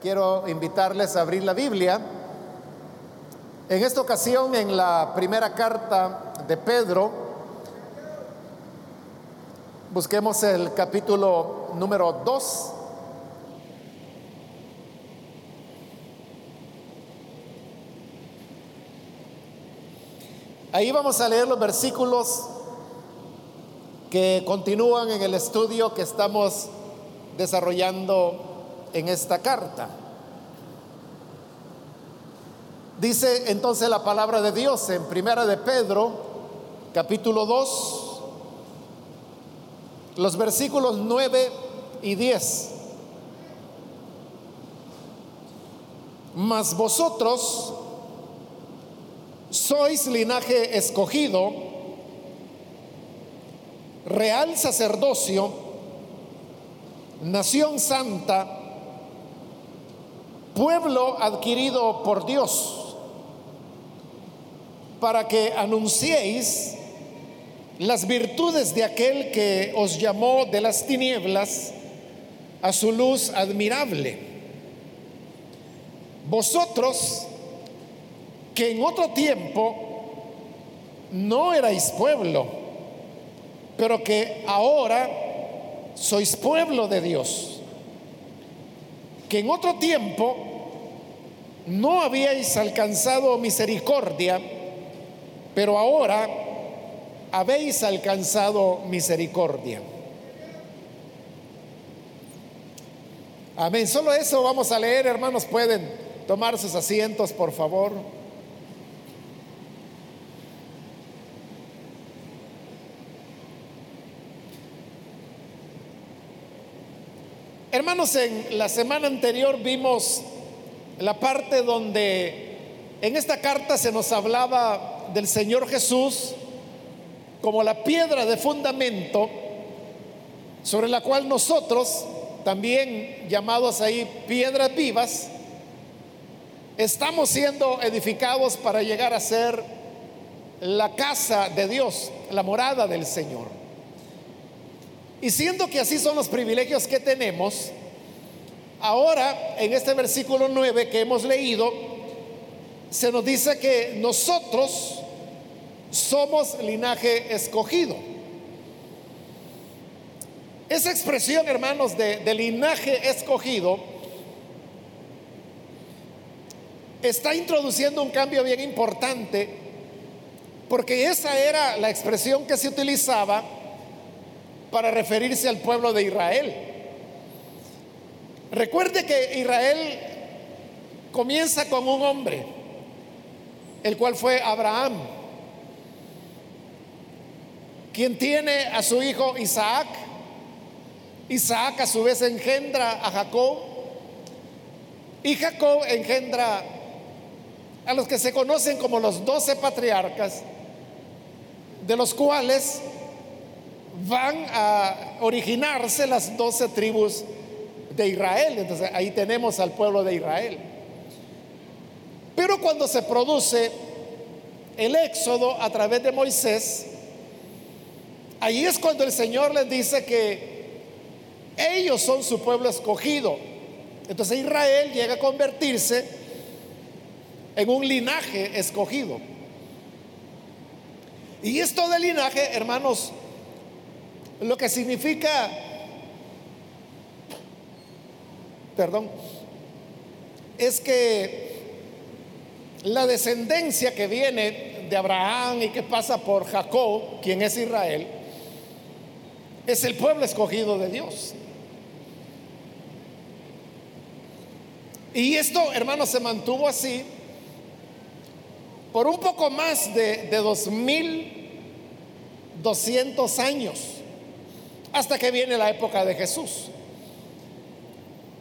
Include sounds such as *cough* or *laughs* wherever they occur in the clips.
quiero invitarles a abrir la Biblia. En esta ocasión, en la primera carta de Pedro, busquemos el capítulo número 2. Ahí vamos a leer los versículos que continúan en el estudio que estamos desarrollando en esta carta. Dice entonces la palabra de Dios en Primera de Pedro, capítulo 2, los versículos 9 y 10. Mas vosotros sois linaje escogido, real sacerdocio, nación santa, pueblo adquirido por Dios, para que anunciéis las virtudes de aquel que os llamó de las tinieblas a su luz admirable. Vosotros que en otro tiempo no erais pueblo, pero que ahora sois pueblo de Dios, que en otro tiempo no habíais alcanzado misericordia, pero ahora habéis alcanzado misericordia. Amén. Solo eso vamos a leer, hermanos. Pueden tomar sus asientos, por favor. Hermanos, en la semana anterior vimos la parte donde en esta carta se nos hablaba del Señor Jesús como la piedra de fundamento sobre la cual nosotros, también llamados ahí piedras vivas, estamos siendo edificados para llegar a ser la casa de Dios, la morada del Señor. Y siendo que así son los privilegios que tenemos, ahora en este versículo 9 que hemos leído, se nos dice que nosotros somos linaje escogido. Esa expresión, hermanos, de, de linaje escogido está introduciendo un cambio bien importante, porque esa era la expresión que se utilizaba para referirse al pueblo de Israel. Recuerde que Israel comienza con un hombre, el cual fue Abraham, quien tiene a su hijo Isaac. Isaac a su vez engendra a Jacob y Jacob engendra a los que se conocen como los doce patriarcas, de los cuales van a originarse las doce tribus de Israel. Entonces ahí tenemos al pueblo de Israel. Pero cuando se produce el éxodo a través de Moisés, ahí es cuando el Señor les dice que ellos son su pueblo escogido. Entonces Israel llega a convertirse en un linaje escogido. Y esto de linaje, hermanos, lo que significa, perdón, es que la descendencia que viene de Abraham y que pasa por Jacob, quien es Israel, es el pueblo escogido de Dios. Y esto, hermanos, se mantuvo así por un poco más de, de dos mil doscientos años hasta que viene la época de Jesús.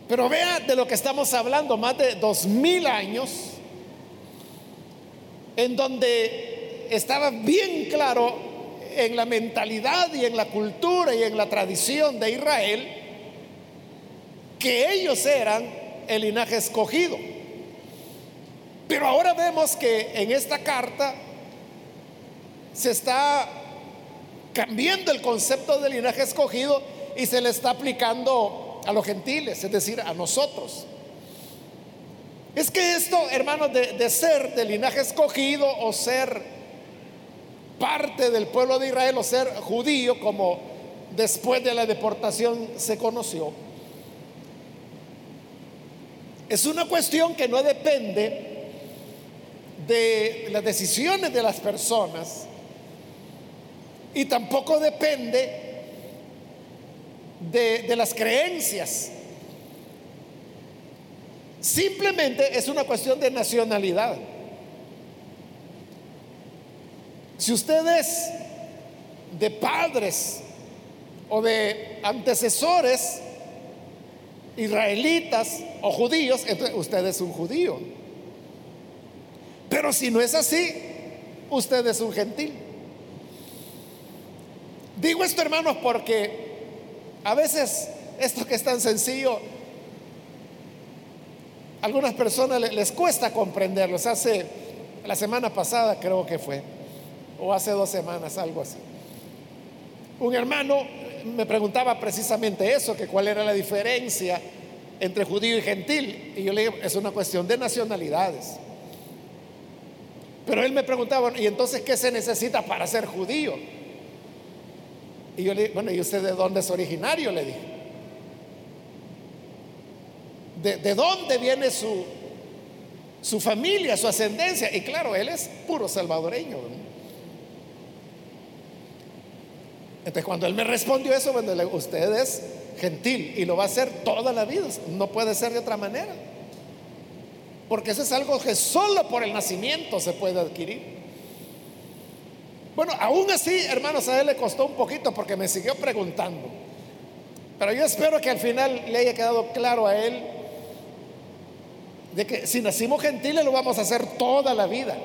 Pero vea de lo que estamos hablando, más de dos mil años, en donde estaba bien claro en la mentalidad y en la cultura y en la tradición de Israel que ellos eran el linaje escogido. Pero ahora vemos que en esta carta se está cambiando el concepto del linaje escogido y se le está aplicando a los gentiles, es decir, a nosotros. Es que esto, hermanos, de, ser de linaje escogido o ser parte del pueblo de Israel o ser judío, como después de la deportación se conoció, es una cuestión que no depende de las decisiones de las personas y tampoco depende de, las creencias. Simplemente es una cuestión de nacionalidad. Si usted es de padres o de antecesores israelitas o judíos, entonces usted es un judío. Pero si no es así, usted es un gentil. Digo esto, hermanos, porque a veces esto que es tan sencillo, a algunas personas les cuesta comprenderlo. Hace la semana pasada creo que fue, o hace dos semanas, algo así. Un hermano me preguntaba precisamente eso, que cuál era la diferencia entre judío y gentil. Y yo le digo, es una cuestión de nacionalidades. Pero él me preguntaba, ¿y entonces qué se necesita para ser judío? Y yo le dije, bueno, ¿y usted de dónde es originario? Le dije. ¿De, de dónde viene su, su familia, su ascendencia? Y claro, él es puro salvadoreño. Entonces cuando él me respondió eso, bueno, usted es gentil y lo va a hacer toda la vida, no puede ser de otra manera. Porque eso es algo que solo por el nacimiento se puede adquirir. Bueno, aún así, hermanos, a él le costó un poquito porque me siguió preguntando. Pero yo espero que al final le haya quedado claro a él de que si nacimos gentiles lo vamos a hacer toda la vida.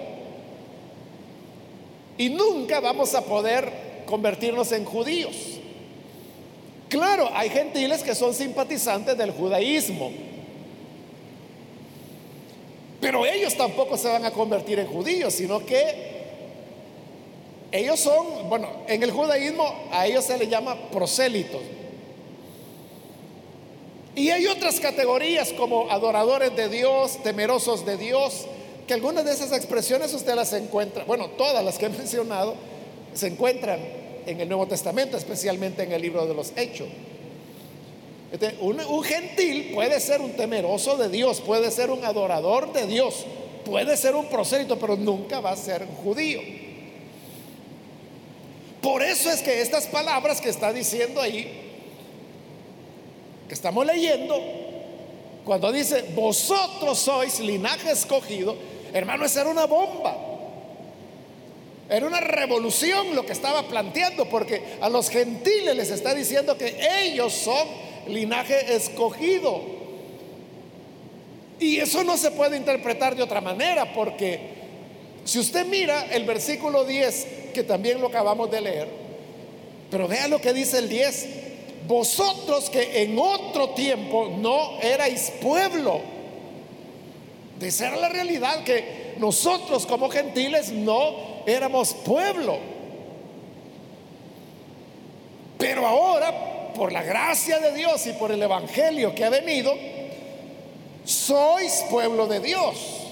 Y nunca vamos a poder convertirnos en judíos. Claro, hay gentiles que son simpatizantes del judaísmo, pero ellos tampoco se van a convertir en judíos, sino que ellos son, bueno, en el judaísmo a ellos se les llama prosélitos. Y hay otras categorías como adoradores de Dios, temerosos de Dios, que algunas de esas expresiones usted las encuentra, bueno, todas las que he *laughs* mencionado, se encuentran en el Nuevo Testamento, especialmente en el libro de los Hechos. Este, un, gentil puede ser un temeroso de Dios, puede ser un adorador de Dios, puede ser un prosélito, pero nunca va a ser judío. Por eso es que estas palabras que está diciendo ahí, que estamos leyendo, cuando dice, vosotros sois linaje escogido, hermano, esa era una bomba. Era una revolución lo que estaba planteando, porque a los gentiles les está diciendo que ellos son linaje escogido. Y eso no se puede interpretar de otra manera, porque si usted mira el versículo 10, que también lo acabamos de leer, pero vea lo que dice el 10, vosotros que en otro tiempo no erais pueblo, de ser la realidad que nosotros como gentiles no éramos pueblo. Pero ahora, por la gracia de Dios y por el Evangelio que ha venido, sois pueblo de Dios.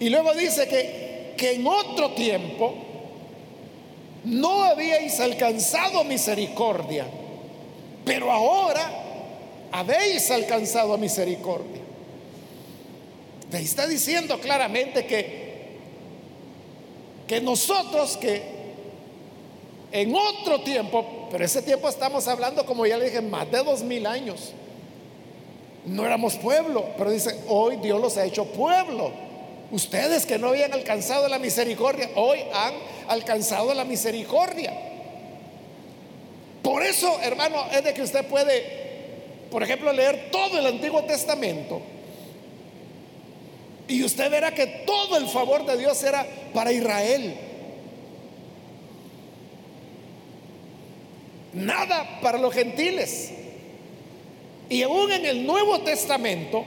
Y luego dice que, que en otro tiempo no habíais alcanzado misericordia, pero ahora habéis alcanzado misericordia. Te está diciendo claramente que que nosotros que en otro tiempo, pero ese tiempo estamos hablando, como ya le dije, más de dos mil años, no éramos pueblo, pero dice, hoy Dios los ha hecho pueblo. Ustedes que no habían alcanzado la misericordia, hoy han alcanzado la misericordia. Por eso, hermano, es de que usted puede, por ejemplo, leer todo el Antiguo Testamento y usted verá que todo el favor de Dios era para Israel. Nada para los gentiles. Y aún en el Nuevo Testamento,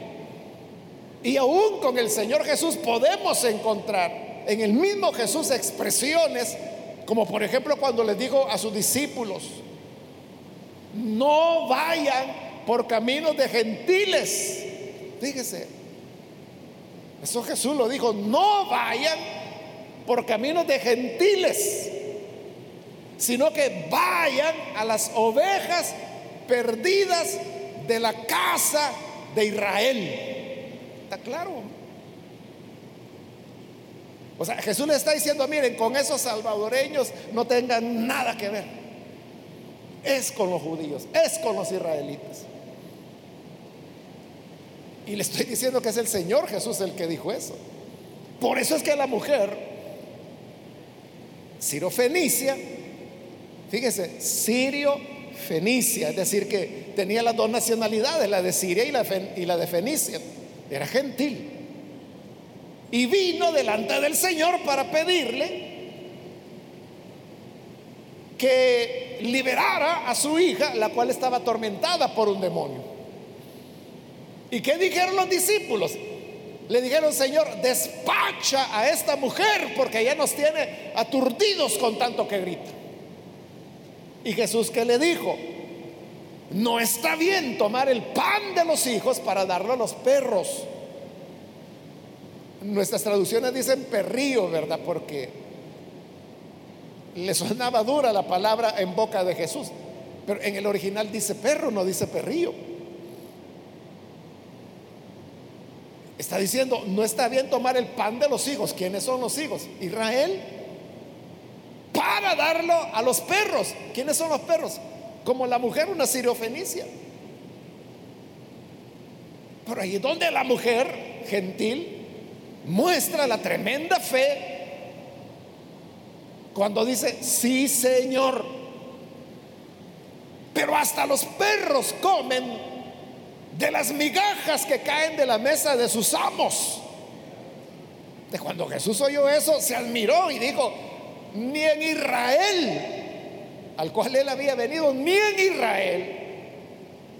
y aún con el Señor Jesús podemos encontrar en el mismo Jesús expresiones, como por ejemplo cuando les dijo a sus discípulos, no vayan por caminos de gentiles. Fíjese, Eso Jesús lo dijo, no vayan por caminos de gentiles, sino que vayan a las ovejas perdidas de la casa de Israel. ¿Está claro? O sea, Jesús le está diciendo, miren, con esos salvadoreños no tengan nada que ver. Es con los judíos, es con los israelitas. Y le estoy diciendo que es el Señor Jesús el que dijo eso. Por eso es que la mujer, Ciro Fenicia, fíjese, Sirio Fenicia, es decir, que tenía las dos nacionalidades, la de Siria y la de Fenicia, era gentil. Y vino delante del Señor para pedirle que liberara a su hija, la cual estaba atormentada por un demonio. ¿Y qué dijeron los discípulos? Le dijeron, Señor, despacha a esta mujer porque ya nos tiene aturdidos con tanto que grita. Y Jesús que le dijo, no está bien tomar el pan de los hijos para darlo a los perros. Nuestras traducciones dicen perrío, ¿verdad? Porque le sonaba dura la palabra en boca de Jesús. Pero en el original dice perro, no dice perrío. Está diciendo, no está bien tomar el pan de los hijos. ¿Quiénes son los hijos? Israel. Para darlo a los perros. ¿Quiénes son los perros? Como la mujer, una siriofenicia. Pero ahí donde la mujer gentil muestra la tremenda fe cuando dice, sí Señor, pero hasta los perros comen de las migajas que caen de la mesa de sus amos. De cuando Jesús oyó eso, se admiró y dijo, ni en Israel, al cual él había venido, ni en Israel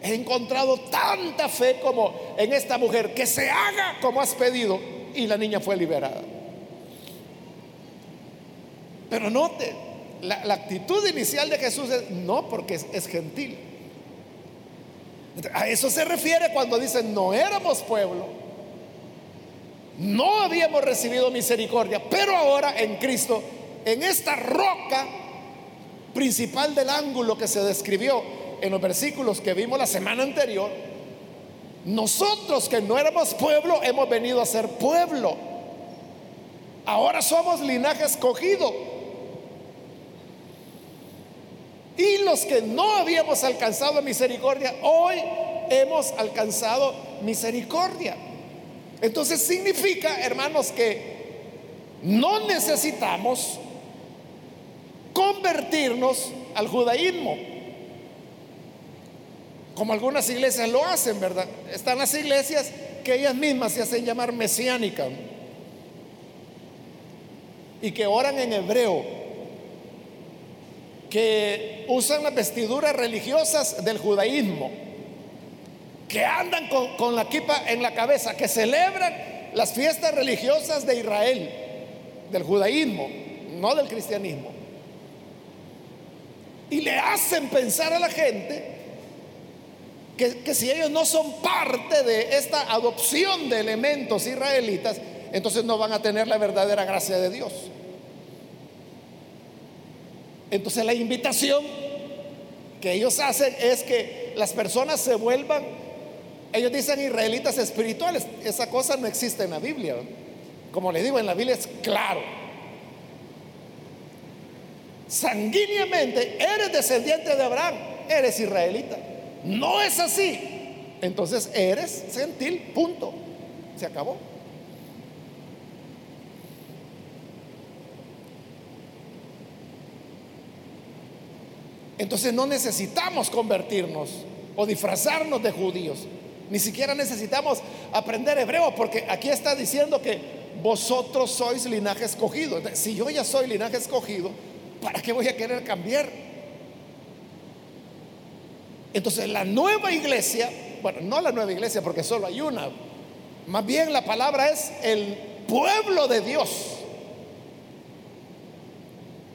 he encontrado tanta fe como en esta mujer, que se haga como has pedido y la niña fue liberada. Pero note, la, actitud inicial de Jesús es no porque es, gentil. A eso se refiere cuando dice no éramos pueblo, no habíamos recibido misericordia, pero ahora en Cristo, en esta roca principal del ángulo que se describió en los versículos que vimos la semana anterior, nosotros que no éramos pueblo, hemos venido a ser pueblo. Ahora somos linaje escogido. Y los que no habíamos alcanzado misericordia, hoy hemos alcanzado misericordia. Entonces significa, hermanos, que no necesitamos convertirnos al judaísmo como algunas iglesias lo hacen, ¿verdad? Están las iglesias que ellas mismas se hacen llamar mesiánicas y que oran en hebreo, que usan las vestiduras religiosas del judaísmo, que andan con, la kipa en la cabeza, que celebran las fiestas religiosas de Israel, del judaísmo, no del cristianismo. Y le hacen pensar a la gente que, si ellos no son parte de esta adopción de elementos israelitas, entonces no van a tener la verdadera gracia de Dios. Entonces la invitación que ellos hacen es que las personas se vuelvan, ellos dicen israelitas espirituales, esa cosa no existe en la Biblia. Como les digo, en la Biblia es claro. Sanguíneamente eres descendiente de Abraham, eres israelita no es así, entonces eres gentil, punto. Se acabó. Entonces no necesitamos convertirnos o disfrazarnos de judíos. Ni siquiera necesitamos aprender hebreo, porque aquí está diciendo que vosotros sois linaje escogido. Si yo ya soy linaje escogido, ¿para qué voy a querer cambiar? Entonces la nueva iglesia, bueno, no la nueva iglesia porque solo hay una, más bien la palabra es el pueblo de Dios.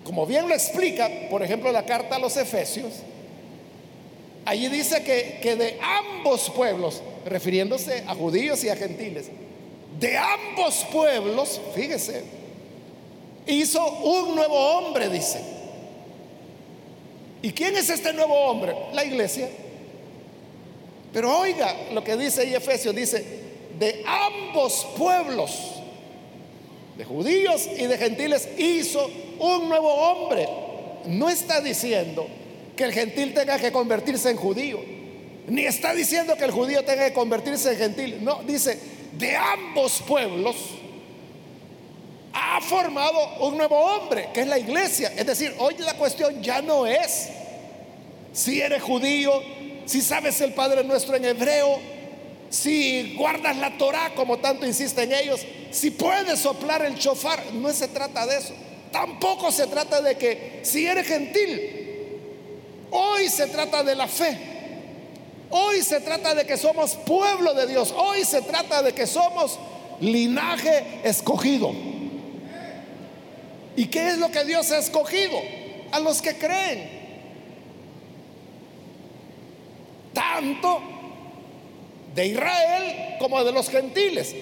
Como bien lo explica, por ejemplo, la carta a los Efesios, allí dice que, que de ambos pueblos, refiriéndose a judíos y a gentiles, de ambos pueblos, fíjese, hizo un nuevo hombre, dice. ¿Y quién es este nuevo hombre? La iglesia. Pero oiga lo que dice ahí Efesios, dice, de ambos pueblos, de judíos y de gentiles, hizo un nuevo hombre. No está diciendo que el gentil tenga que convertirse en judío, ni está diciendo que el judío tenga que convertirse en gentil. No, dice, de ambos pueblos ha formado un nuevo hombre, que es la iglesia. Es decir, hoy la cuestión ya no es si eres judío, si sabes el Padre nuestro en hebreo, si guardas la Torah como tanto insisten ellos, si puedes soplar el chofar, no se trata de eso. Tampoco se trata de que si eres gentil, hoy se trata de la fe. Hoy se trata de que somos pueblo de Dios. Hoy se trata de que somos linaje escogido. ¿Y qué es lo que Dios ha escogido? A los que creen. Tanto de Israel como de los gentiles.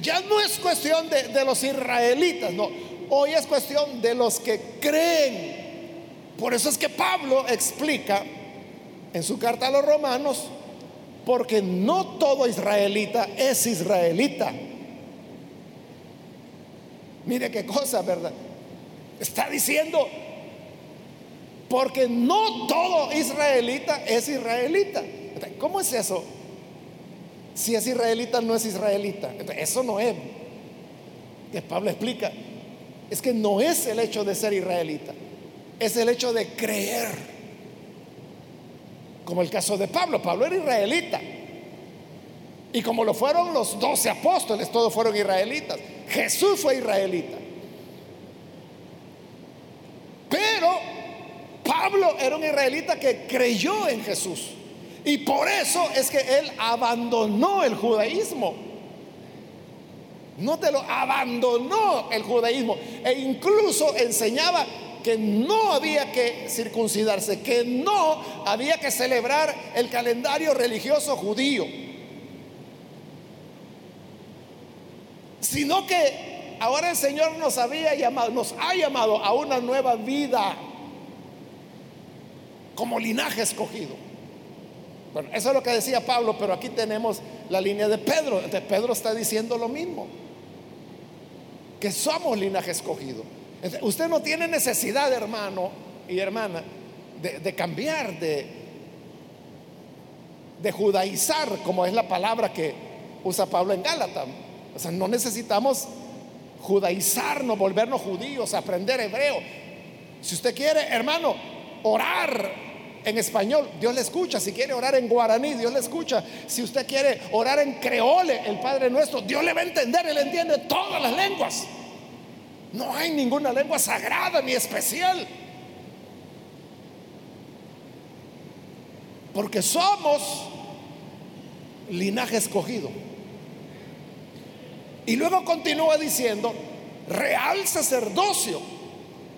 Ya no es cuestión de, de los israelitas, no. Hoy es cuestión de los que creen. Por eso es que Pablo explica en su carta a los romanos, porque no todo israelita es israelita. Mire qué cosa, ¿verdad? Está diciendo, porque no todo israelita es israelita. ¿Cómo es eso? Si es israelita, no es israelita. Eso no es. Que Pablo explica. Es que no es el hecho de ser israelita, es el hecho de creer. Como el caso de Pablo. Pablo era israelita. Y como lo fueron los doce apóstoles, todos fueron israelitas. Jesús fue israelita. Pero Pablo era un israelita que creyó en Jesús. Y por eso es que él abandonó el judaísmo. No te lo abandonó el judaísmo. E incluso enseñaba que no había que circuncidarse, que no había que celebrar el calendario religioso judío. Sino que ahora el Señor nos había llamado, nos ha llamado a una nueva vida como linaje escogido. Bueno, eso es lo que decía Pablo, pero aquí tenemos la línea de Pedro. Pedro está diciendo lo mismo, que somos linaje escogido. usted no tiene necesidad, hermano y hermana, de, cambiar, de, judaizar, como es la palabra que usa Pablo en Gálatas. O sea, no necesitamos judaizarnos, volvernos judíos, aprender hebreo. Si usted quiere, hermano, orar en español, Dios le escucha. Si quiere orar en guaraní, Dios le escucha. Si usted quiere orar en creole, el Padre nuestro, Dios le va a entender, Él entiende todas las lenguas. No hay ninguna lengua sagrada ni especial. Porque somos linaje escogido. Y luego continúa diciendo, real sacerdocio.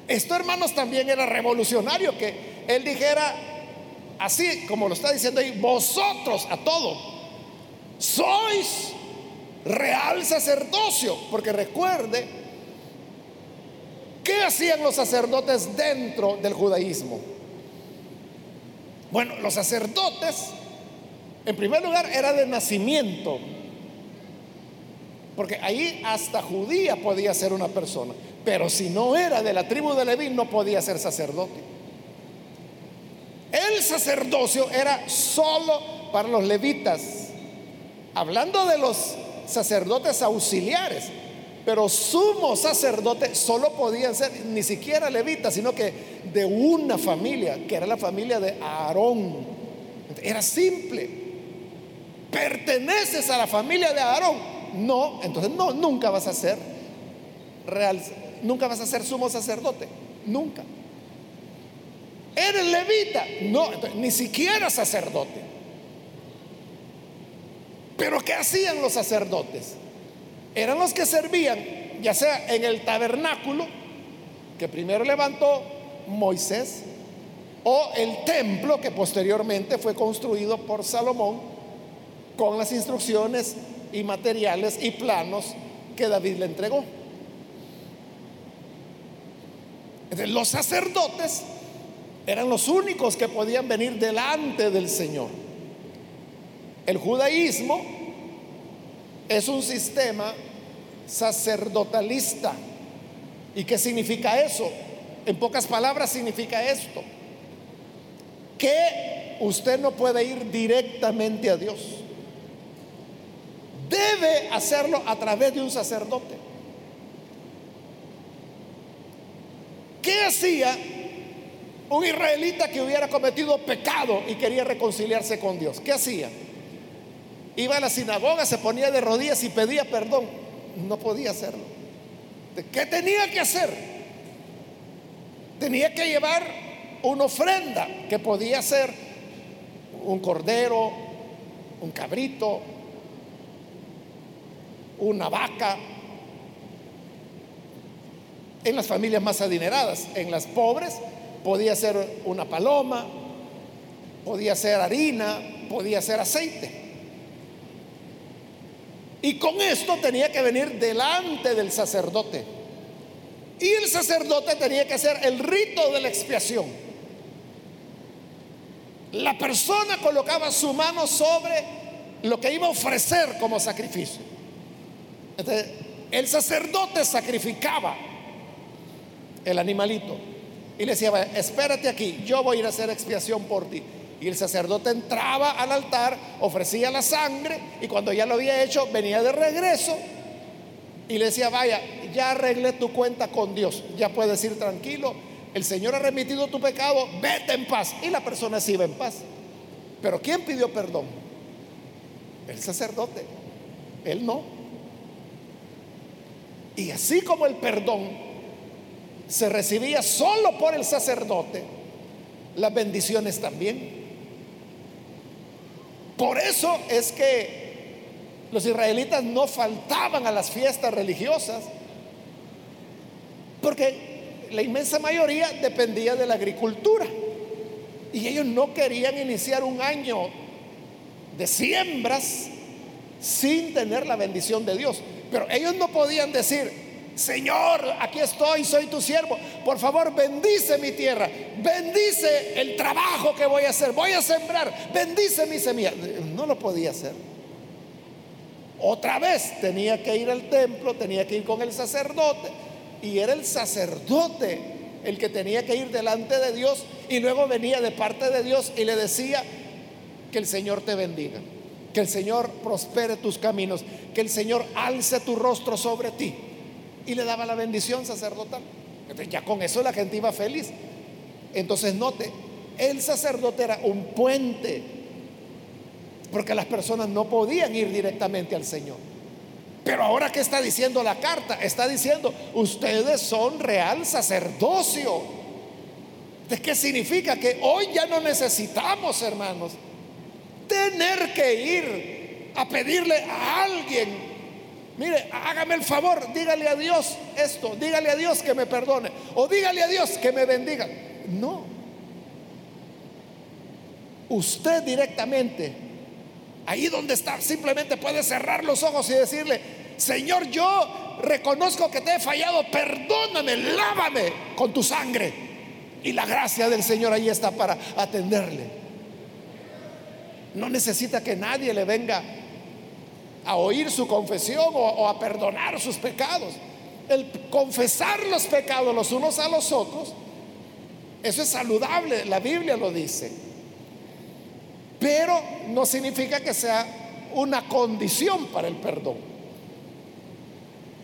Esto, hermanos, también era revolucionario que él dijera, así como lo está diciendo ahí, vosotros a todos sois real sacerdocio, porque recuerde, ¿qué hacían los sacerdotes dentro del judaísmo? Bueno, los sacerdotes, en primer lugar, era de nacimiento, porque ahí hasta judía podía ser una persona, pero si no era de la tribu de Leví no podía ser sacerdote. El sacerdocio era solo para los levitas. Hablando de los sacerdotes auxiliares, pero sumo sacerdote solo podían ser ni siquiera levitas, sino que de una familia, que era la familia de Aarón. Era simple. ¿Perteneces a la familia de Aarón? No, entonces no, nunca vas a ser real, nunca vas a ser sumo sacerdote, nunca. ¿Eres levita? No, ni siquiera sacerdote. Pero ¿qué hacían los sacerdotes? Eran los que servían, ya sea en el tabernáculo, que primero levantó Moisés, o el templo que posteriormente fue construido por Salomón con las instrucciones y materiales y planos que David le entregó. Los sacerdotes eran los únicos que podían venir delante del Señor. El judaísmo es un sistema sacerdotalista. ¿Y qué significa eso? En pocas palabras significa esto. Que usted no puede ir directamente a Dios. Debe hacerlo a través de un sacerdote. ¿Qué hacía un israelita que hubiera cometido pecado y quería reconciliarse con Dios? ¿Qué hacía? Iba a la sinagoga, se ponía de rodillas y pedía perdón. No podía hacerlo. ¿Qué tenía que hacer? Tenía que llevar una ofrenda que podía ser un cordero, un cabrito, una vaca, en las familias más adineradas. En las pobres podía ser una paloma, podía ser harina, podía ser aceite. Y con esto tenía que venir delante del sacerdote. Y el sacerdote tenía que hacer el rito de la expiación. La persona colocaba su mano sobre lo que iba a ofrecer como sacrificio. Entonces, el sacerdote sacrificaba el animalito. Y le decía, espérate aquí, yo voy a ir a hacer expiación por ti. Y el sacerdote entraba al altar, ofrecía la sangre y cuando ya lo había hecho, venía de regreso y le decía, vaya, ya arreglé tu cuenta con Dios, ya puedes ir tranquilo, el Señor ha remitido tu pecado, vete en paz. Y la persona se iba en paz. Pero ¿quién pidió perdón? El sacerdote, él no. Y así como el perdón se recibía solo por el sacerdote, las bendiciones también. Por eso es que los israelitas no faltaban a las fiestas religiosas, porque la inmensa mayoría dependía de la agricultura. Y ellos no querían iniciar un año de siembras sin tener la bendición de Dios. Pero ellos no podían decir, Señor, aquí estoy, soy tu siervo. Por favor, bendice mi tierra, bendice el trabajo que voy a hacer, voy a sembrar, bendice mi semilla. No lo podía hacer. Otra vez tenía que ir al templo, tenía que ir con el sacerdote. Y era el sacerdote el que tenía que ir delante de Dios y luego venía de parte de Dios y le decía que el Señor te bendiga, que el Señor prospere tus caminos, que el Señor alce tu rostro sobre ti y le daba la bendición sacerdotal. Entonces ya con eso la gente iba feliz. Entonces note, el sacerdote era un puente, porque las personas no podían ir directamente al Señor. Pero ahora que está diciendo la carta, está diciendo, ustedes son real sacerdocio. ¿De qué significa? Que hoy ya no necesitamos, hermanos, tener que ir a pedirle a alguien Mire, hágame el favor, dígale a Dios esto, dígale a Dios que me perdone, o dígale a Dios que me bendiga. No. Usted directamente, ahí donde está, simplemente puede cerrar los ojos y decirle, Señor, yo reconozco que te he fallado, perdóname, lávame con tu sangre. Y la gracia del Señor ahí está para atenderle. No necesita que nadie le venga a oír su confesión o, a perdonar sus pecados. El confesar los pecados los unos a los otros, eso es saludable, la Biblia lo dice. Pero no significa que sea una condición para el perdón.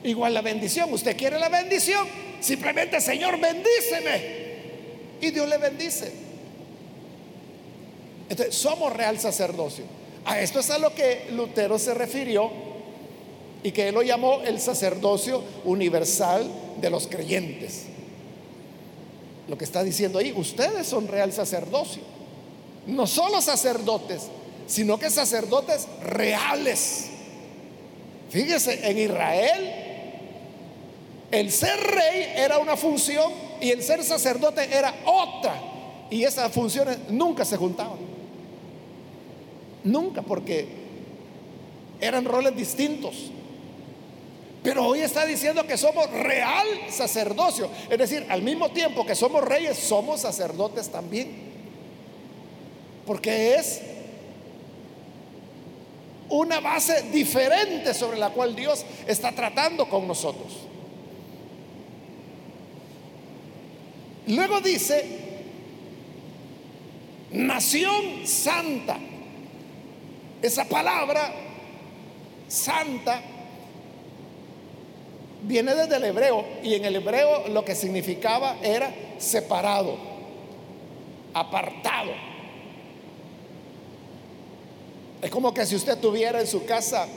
Igual la bendición, usted quiere la bendición, simplemente Señor bendíceme. Y Dios le bendice. Entonces, somos real sacerdocio. A esto es a lo que Lutero se refirió y que él lo llamó el sacerdocio universal de los creyentes. Lo que está diciendo ahí, ustedes son real sacerdocio. No solo sacerdotes, sino que sacerdotes reales. Fíjese, en Israel el ser rey era una función y el ser sacerdote era otra. Y esas funciones nunca se juntaban. Nunca, porque Eran roles distintos. Pero hoy está diciendo que somos real sacerdocio. Es decir, al mismo tiempo que somos reyes, somos sacerdotes también. Porque es una base diferente sobre la cual Dios está tratando con nosotros. Luego dice, nación santa. Esa palabra santa viene desde el hebreo y en el hebreo lo que significaba era separado, apartado. Es como que si usted tuviera en su casa,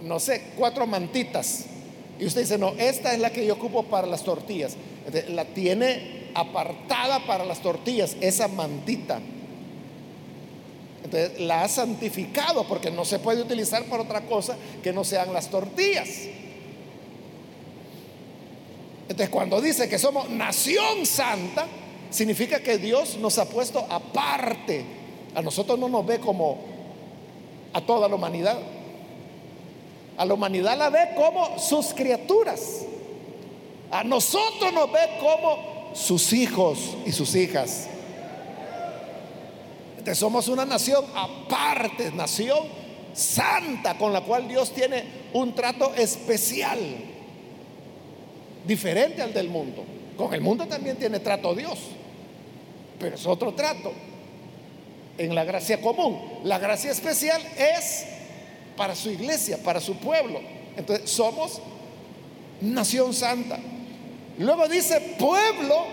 no sé, cuatro mantitas y usted dice, no, esta es la que yo ocupo para las tortillas. La tiene apartada para las tortillas, esa mantita. Entonces la ha santificado porque no se puede utilizar para otra cosa que no sean las tortillas. Entonces, cuando dice que somos nación santa, significa que Dios nos ha puesto aparte. A nosotros no nos ve como a toda la humanidad. A la humanidad la ve como sus criaturas. A nosotros nos ve como sus hijos y sus hijas. Somos una nación aparte, nación santa con la cual Dios tiene un trato especial diferente al del mundo. Con el mundo también tiene trato Dios, pero es otro trato. En la gracia común, la gracia especial es para su iglesia, para su pueblo. Entonces somos nación santa. Luego dice pueblo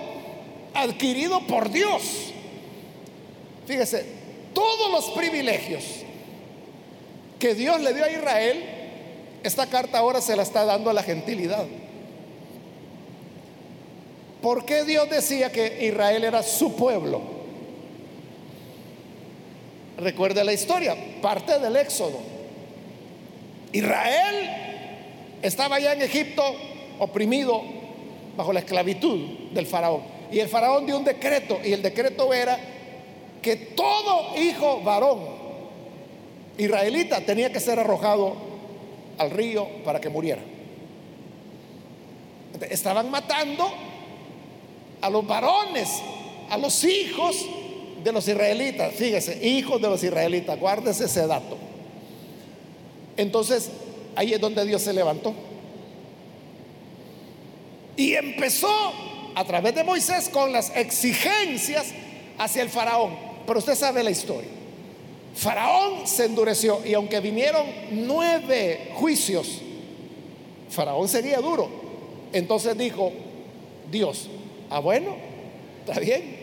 adquirido por Dios. Fíjese, todos los privilegios que Dios le dio a Israel, esta carta ahora se la está dando a la gentilidad. ¿Por qué Dios decía que Israel era su pueblo? Recuerde la historia, parte del Éxodo. Israel estaba ya en Egipto oprimido bajo la esclavitud del faraón. Y el faraón dio un decreto y el decreto era que todo hijo varón israelita tenía que ser arrojado al río para que muriera. Estaban matando a los varones, a los hijos de los israelitas. Fíjese, hijos de los israelitas, guárdese ese dato. Entonces, ahí es donde Dios se levantó. Y empezó a través de Moisés con las exigencias hacia el faraón. Pero usted sabe la historia. Faraón se endureció y aunque vinieron nueve juicios, Faraón sería duro. Entonces dijo, Dios, Ah, bueno, está bien.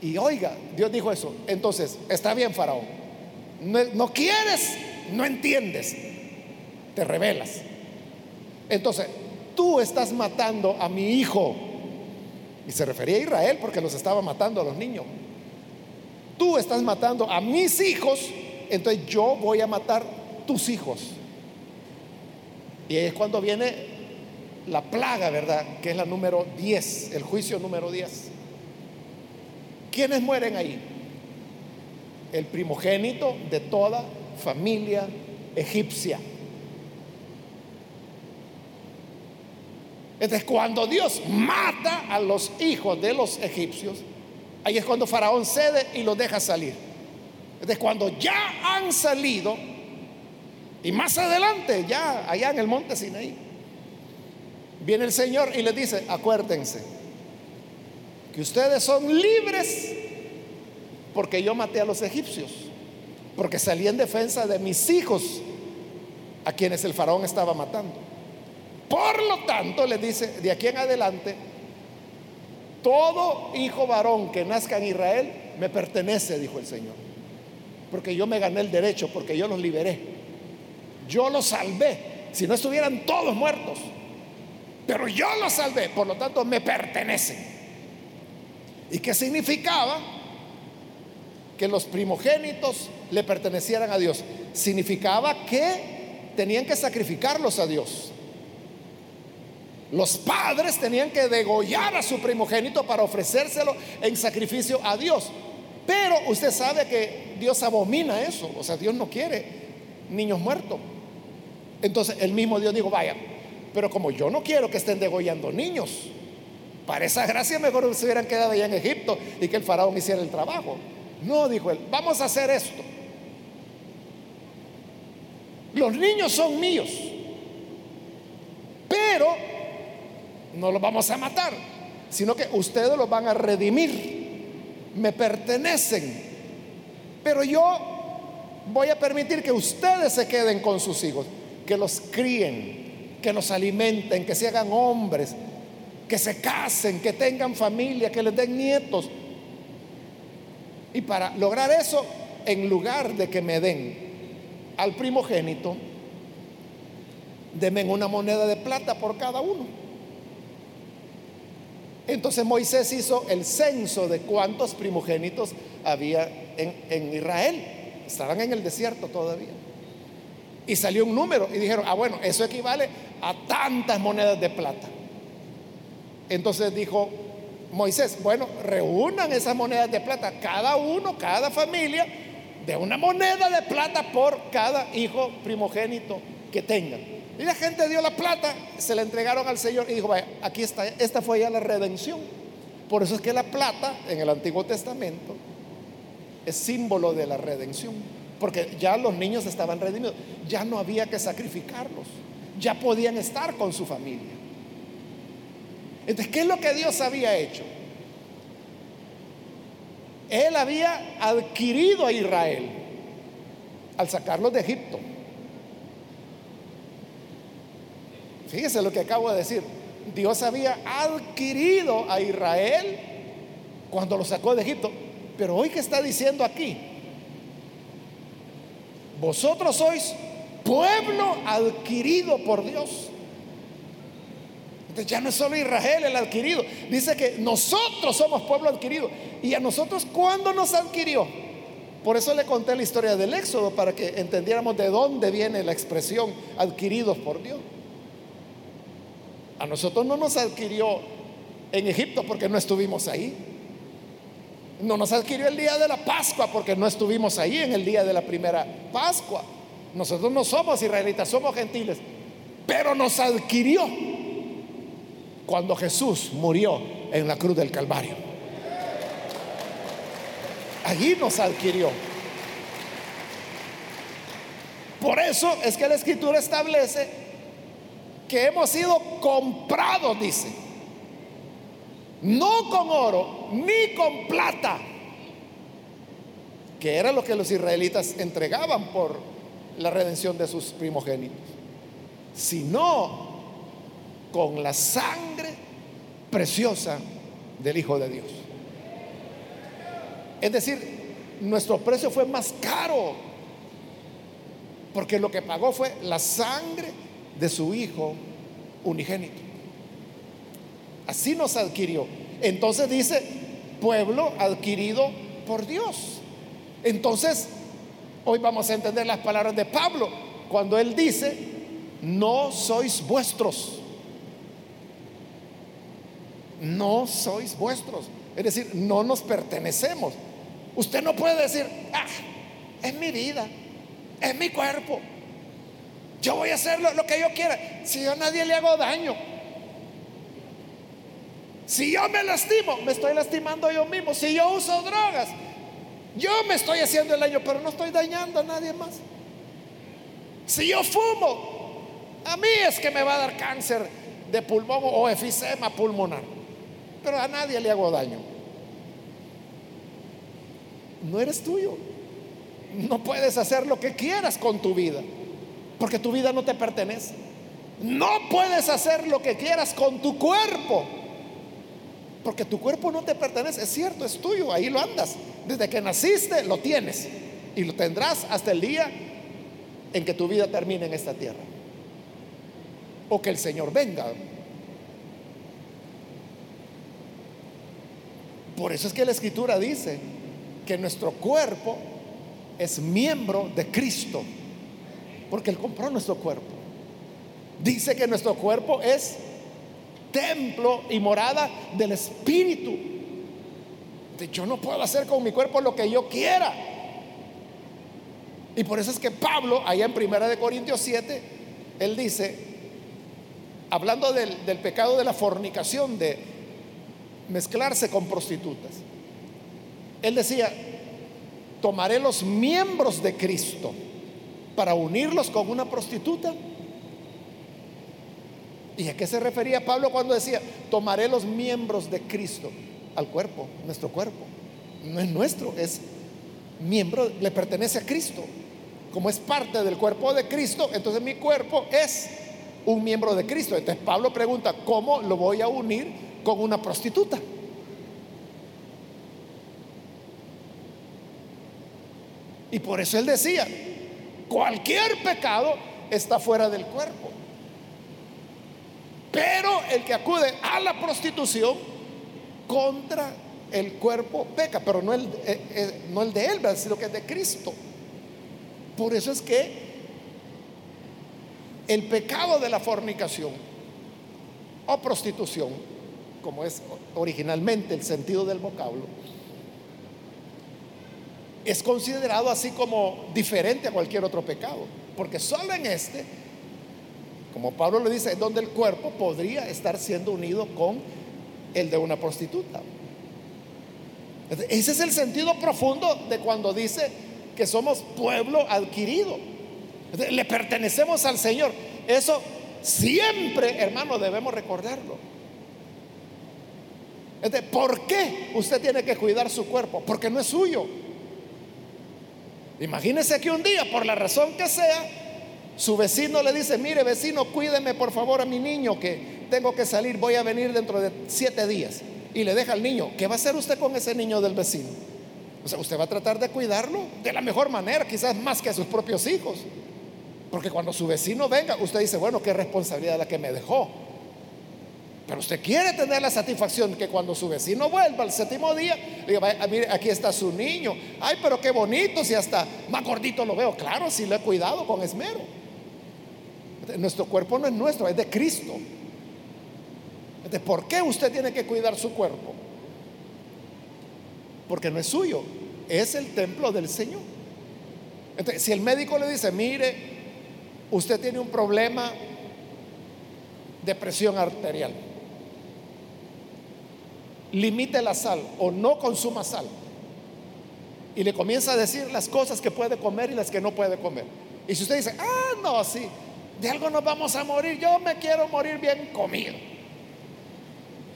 Y oiga, Dios dijo eso. Entonces, está bien, Faraón. No, quieres, no entiendes, te revelas. Entonces, tú estás matando a mi hijo. Y se refería a Israel porque los estaba matando a los niños. Tú estás matando a mis hijos, entonces yo voy a matar tus hijos. Y es cuando viene la plaga, ¿verdad? Que es la número 10, el juicio número 10. ¿Quiénes mueren ahí? El primogénito de toda familia egipcia. Entonces, cuando Dios mata a los hijos de los egipcios, ahí es cuando Faraón cede y los deja salir. Entonces, cuando ya han salido, y más adelante, ya allá en el monte Sinaí, Viene el Señor y les dice, acuérdense, que ustedes son libres porque yo maté a los egipcios, porque salí en defensa de mis hijos, a quienes el faraón estaba matando. Por lo tanto, les dice, de aquí en adelante, todo hijo varón que nazca en Israel me pertenece, dijo el Señor, porque yo me gané el derecho, porque yo los liberé, yo los salvé, si no estuvieran todos muertos pero yo lo salvé, por lo tanto me pertenece ¿Y qué significaba? Que los primogénitos le pertenecieran a Dios. Significaba que tenían que sacrificarlos a Dios. Los padres tenían que degollar a su primogénito para ofrecérselo en sacrificio a Dios. Pero usted sabe que Dios abomina eso, o sea, Dios no quiere niños muertos. Entonces el mismo Dios dijo, vaya, pero como yo no quiero que estén degollando niños, para esa gracia mejor se hubieran quedado allá en Egipto y que el faraón hiciera el trabajo. No, dijo él, vamos a hacer esto. Los niños son míos, pero no los vamos a matar, sino que ustedes los van a redimir. Me pertenecen. Pero yo voy a permitir que ustedes se queden con sus hijos, que los críen, que los alimenten, que se hagan hombres, que se casen, que tengan familia, que les den nietos. Y para lograr eso, en lugar de que me den al primogénito, denme una moneda de plata por cada uno. Entonces Moisés hizo el censo de cuántos primogénitos había en, en, Israel. Estaban en el desierto todavía. Y salió un número y dijeron, ah, bueno, eso equivale a tantas monedas de plata. Entonces dijo Moisés, bueno, reúnan esas monedas de plata, cada uno, cada familia, de una moneda de plata por cada hijo primogénito que tengan. Y la gente dio la plata, se la entregaron al Señor y dijo, vaya, aquí está, esta fue ya la redención. Por eso es que la plata en el Antiguo Testamento es símbolo de la redención, porque ya los niños estaban redimidos, ya no había que sacrificarlos, ya podían estar con su familia. Entonces, ¿qué es lo que Dios había hecho? Él había adquirido a Israel al sacarlos de Egipto. Fíjese lo que acabo de decir. Dios había adquirido a Israel cuando lo sacó de Egipto. Pero hoy que está diciendo aquí, vosotros sois pueblo adquirido por Dios. Entonces ya no es solo Israel el adquirido. Dice que nosotros somos pueblo adquirido. ¿Y a nosotros cuándo nos adquirió? Por eso le conté la historia del Éxodo, para que entendiéramos de dónde viene la expresión adquiridos por Dios. A nosotros no nos adquirió en Egipto porque no estuvimos ahí. No nos adquirió el día de la Pascua porque no estuvimos ahí en el día de la primera Pascua. Nosotros no somos israelitas, somos gentiles. Pero nos adquirió cuando Jesús murió en la cruz del Calvario. Allí nos adquirió. Por eso es que la escritura establece que hemos sido comprados, dice, no con oro ni con plata, que era lo que los israelitas entregaban por la redención de sus primogénitos, sino con la sangre preciosa del Hijo de Dios. Es decir, nuestro precio fue más caro, porque lo que pagó fue la sangre de su Hijo unigénito. Así nos adquirió. Entonces dice, pueblo adquirido por Dios. Entonces, hoy vamos a entender las palabras de Pablo cuando él dice, no sois vuestros no sois vuestros. Es decir, no nos pertenecemos. Usted no puede decir, ah, es mi vida, es mi cuerpo. Yo voy a hacer lo, que yo quiera. Si yo a nadie le hago daño. Si yo me lastimo, me estoy lastimando yo mismo. Si yo uso drogas, yo me estoy haciendo el daño, pero no estoy dañando a nadie más. Si yo fumo, a mí es que me va a dar cáncer de pulmón o efisema pulmonar pero a nadie le hago daño. No eres tuyo. No puedes hacer lo que quieras con tu vida, porque tu vida no te pertenece. No puedes hacer lo que quieras con tu cuerpo, porque tu cuerpo no te pertenece. Es cierto, es tuyo, ahí lo andas. Desde que naciste lo tienes y lo tendrás hasta el día en que tu vida termine en esta tierra. O que el Señor venga. Por eso es que la escritura dice que nuestro cuerpo es miembro de Cristo, porque Él compró nuestro cuerpo. Dice que nuestro cuerpo es templo y morada del Espíritu. Yo no puedo hacer con mi cuerpo lo que yo quiera. Y por eso es que Pablo, allá en Primera de Corintios 7, él dice, hablando del, del pecado de la fornicación, de mezclarse con prostitutas, él decía, tomaré los miembros de Cristo para unirlos con una prostituta. ¿Y a qué se refería Pablo cuando decía, tomaré los miembros de Cristo al cuerpo, nuestro cuerpo? No es nuestro, es miembro, le pertenece a Cristo. Como es parte del cuerpo de Cristo, entonces mi cuerpo es un miembro de Cristo. Entonces Pablo pregunta, ¿cómo lo voy a unir con una prostituta? Y por eso él decía, cualquier pecado está fuera del cuerpo. Pero el que acude a la prostitución contra el cuerpo peca, pero no el, eh, eh, no el de él, sino que es de Cristo. Por eso es que el pecado de la fornicación o prostitución, como es originalmente el sentido del vocablo, es considerado así como diferente a cualquier otro pecado, porque solo en este como Pablo lo dice, es donde el cuerpo podría estar siendo unido con el de una prostituta. Ese es el sentido profundo de cuando dice que somos pueblo adquirido. Le pertenecemos al Señor. Eso siempre, hermano, debemos recordarlo. ¿Por qué usted tiene que cuidar su cuerpo? Porque no es suyo. Imagínese que un día, por la razón que sea, su vecino le dice, mire vecino, cuídeme por favor a mi niño que tengo que salir, voy a venir dentro de siete días. Y le deja al niño, ¿qué va a hacer usted con ese niño del vecino? O sea, usted va a tratar de cuidarlo de la mejor manera, quizás más que a sus propios hijos. Porque cuando su vecino venga, usted dice, bueno, qué responsabilidad la que me dejó. Pero usted quiere tener la satisfacción que cuando su vecino vuelva al séptimo día, diga, mire, aquí está su niño. Ay, pero qué bonito, si hasta más gordito lo veo. Claro, si lo he cuidado con esmero. Nuestro cuerpo no es nuestro, es de Cristo. ¿De ¿Por qué usted tiene que cuidar su cuerpo? Porque no es suyo, es el templo del Señor. Entonces, si el médico le dice, mire, usted tiene un problema de presión arterial, limite la sal o no consuma sal. Y le comienza a decir las cosas que puede comer y las que no puede comer. Y si usted dice, ah, no, sí, de algo nos vamos a morir, yo me quiero morir bien comido.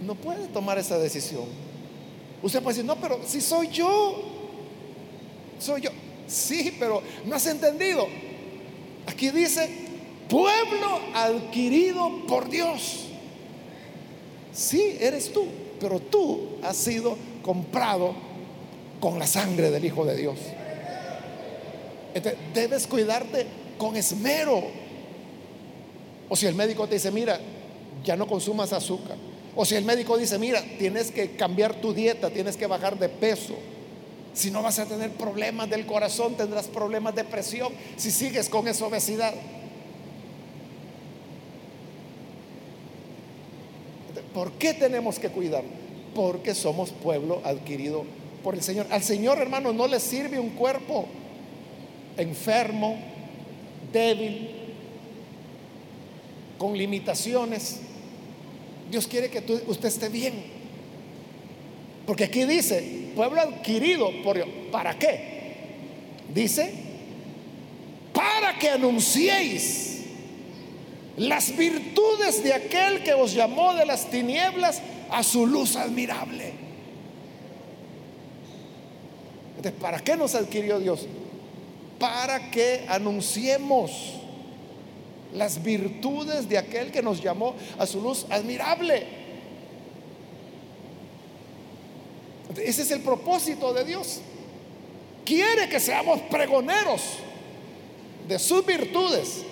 No puede tomar esa decisión. Usted puede decir, no, pero si soy yo, soy yo. Sí, pero no has entendido. Aquí dice, pueblo adquirido por Dios. Sí, eres tú, pero tú has sido comprado con la sangre del Hijo de Dios. Entonces, debes cuidarte con esmero o si el médico te dice, mira, ya no consumas azúcar. O si el médico dice, mira, tienes que cambiar tu dieta, tienes que bajar de peso. Si no vas a tener problemas del corazón, tendrás problemas de presión si sigues con esa obesidad. ¿Por qué tenemos que cuidar? Porque somos pueblo adquirido por el Señor. Al Señor, hermano, no le sirve un cuerpo enfermo, débil, con limitaciones. Dios quiere que usted esté bien. Porque aquí dice, pueblo adquirido por Dios. ¿Para qué? Dice, para que anunciéis las virtudes de aquel que os llamó de las tinieblas a su luz admirable. Entonces, ¿para qué nos adquirió Dios? Para que anunciemos las virtudes de aquel que nos llamó a su luz admirable. Ese es el propósito de Dios. Quiere que seamos pregoneros de sus virtudes,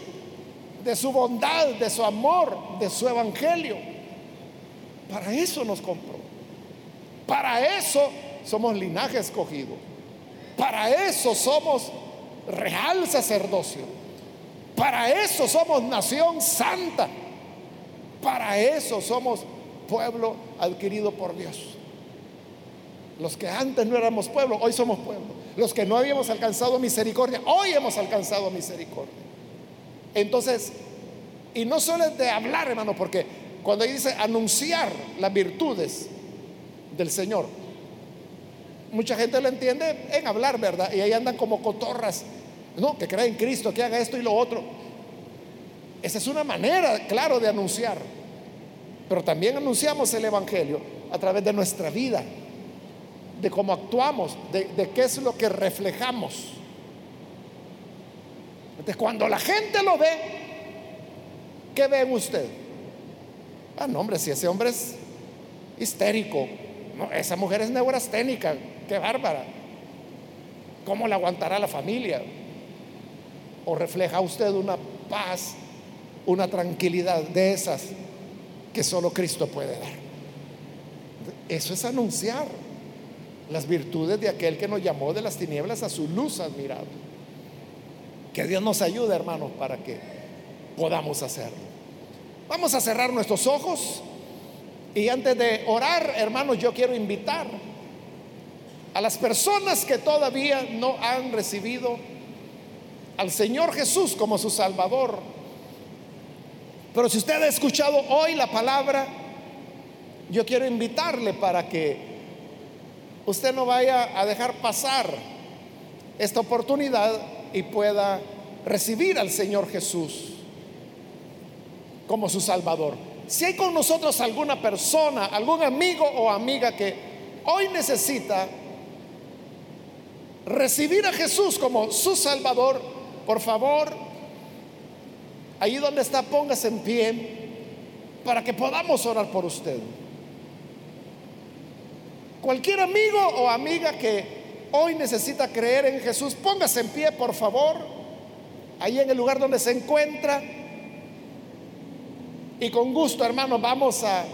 de su bondad, de su amor, de su evangelio. Para eso nos compró. Para eso somos linaje escogido. Para eso somos real sacerdocio para eso somos nación santa. Para eso somos pueblo adquirido por Dios. Los que antes no éramos pueblo, hoy somos pueblo. Los que no habíamos alcanzado misericordia, hoy hemos alcanzado misericordia. Entonces, y no solo es de hablar, hermano, porque cuando dice anunciar las virtudes del Señor, mucha gente lo entiende en hablar, ¿verdad? Y ahí andan como cotorras, no, que creen en Cristo, que haga esto y lo otro. Esa es una manera, claro, de anunciar. Pero también anunciamos el Evangelio a través de nuestra vida, de cómo actuamos, de, de qué es lo que reflejamos. Cuando la gente lo ve, ¿qué ve en usted? Ah, no, hombre, si ese hombre es histérico, esa mujer es neurasténica, qué bárbara. ¿Cómo le aguantará la familia? ¿O refleja usted una paz, una tranquilidad de esas que solo Cristo puede dar? Eso es anunciar las virtudes de aquel que nos llamó de las tinieblas a su luz admirable. Que Dios nos ayude, hermanos, para que podamos hacerlo. Vamos a cerrar nuestros ojos y antes de orar, hermanos, yo quiero invitar a las personas que todavía no han recibido al Señor Jesús como su Salvador. Pero si usted ha escuchado hoy la palabra, yo quiero invitarle para que usted no vaya a dejar pasar esta oportunidad y pueda recibir al Señor Jesús como su Salvador. Si hay con nosotros alguna persona, algún amigo o amiga que hoy necesita recibir a Jesús como su Salvador, por favor, ahí donde está, póngase en pie para que podamos orar por usted. Cualquier amigo o amiga que hoy necesita creer en Jesús, póngase en pie, por favor, ahí en el lugar donde se encuentra. Y con gusto, hermano, vamos a,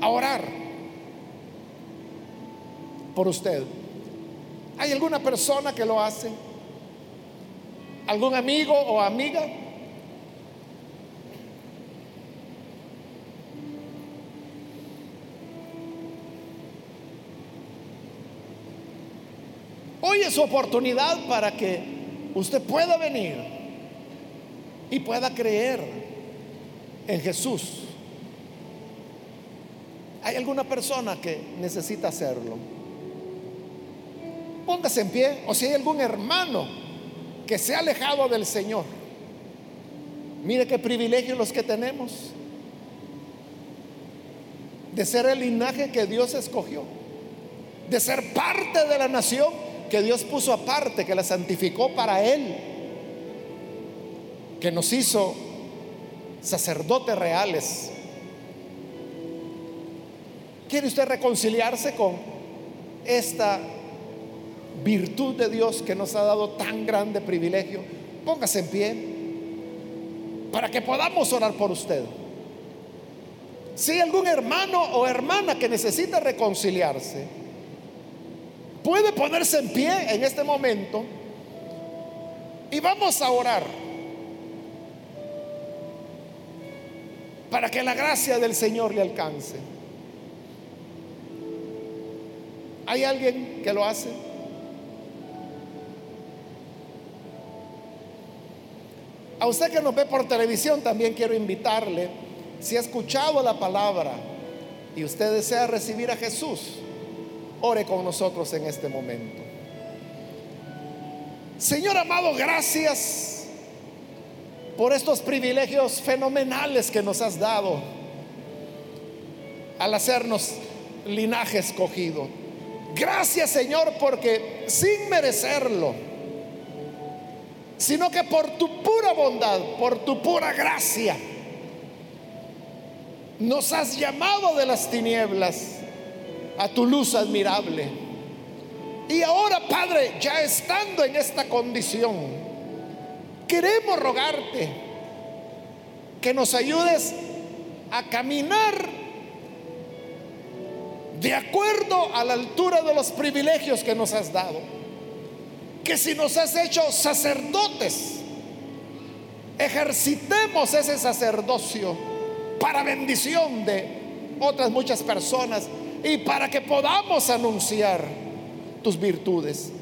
a orar por usted. ¿Hay alguna persona que lo hace? ¿Algún amigo o amiga? Hoy es su oportunidad para que usted pueda venir y pueda creer en Jesús. ¿Hay alguna persona que necesita hacerlo? Póngase en pie. O si hay algún hermano que se ha alejado del Señor. Mire qué privilegios los que tenemos de ser el linaje que Dios escogió, de ser parte de la nación que Dios puso aparte, que la santificó para Él, que nos hizo sacerdotes reales. ¿Quiere usted reconciliarse con esta virtud de Dios que nos ha dado tan grande privilegio, póngase en pie para que podamos orar por usted. Si hay algún hermano o hermana que necesita reconciliarse, puede ponerse en pie en este momento y vamos a orar para que la gracia del Señor le alcance. ¿Hay alguien que lo hace? A usted que nos ve por televisión también quiero invitarle, si ha escuchado la palabra y usted desea recibir a Jesús, ore con nosotros en este momento. Señor amado, gracias por estos privilegios fenomenales que nos has dado al hacernos linaje escogido. Gracias Señor porque sin merecerlo, sino que por tu pura bondad, por tu pura gracia, nos has llamado de las tinieblas a tu luz admirable. Y ahora, Padre, ya estando en esta condición, queremos rogarte que nos ayudes a caminar de acuerdo a la altura de los privilegios que nos has dado que si nos has hecho sacerdotes, ejercitemos ese sacerdocio para bendición de otras muchas personas y para que podamos anunciar tus virtudes.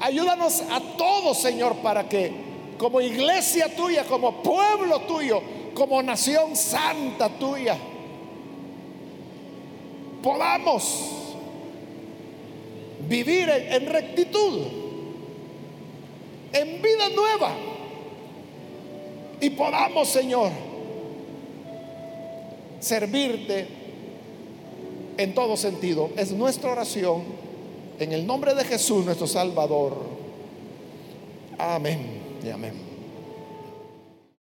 Ayúdanos a todos, Señor, para que como iglesia tuya, como pueblo tuyo, como nación santa tuya, podamos vivir en, rectitud, en vida nueva. Y podamos, Señor, servirte en todo sentido. Es nuestra oración en el nombre de Jesús, nuestro Salvador. Amén y amén.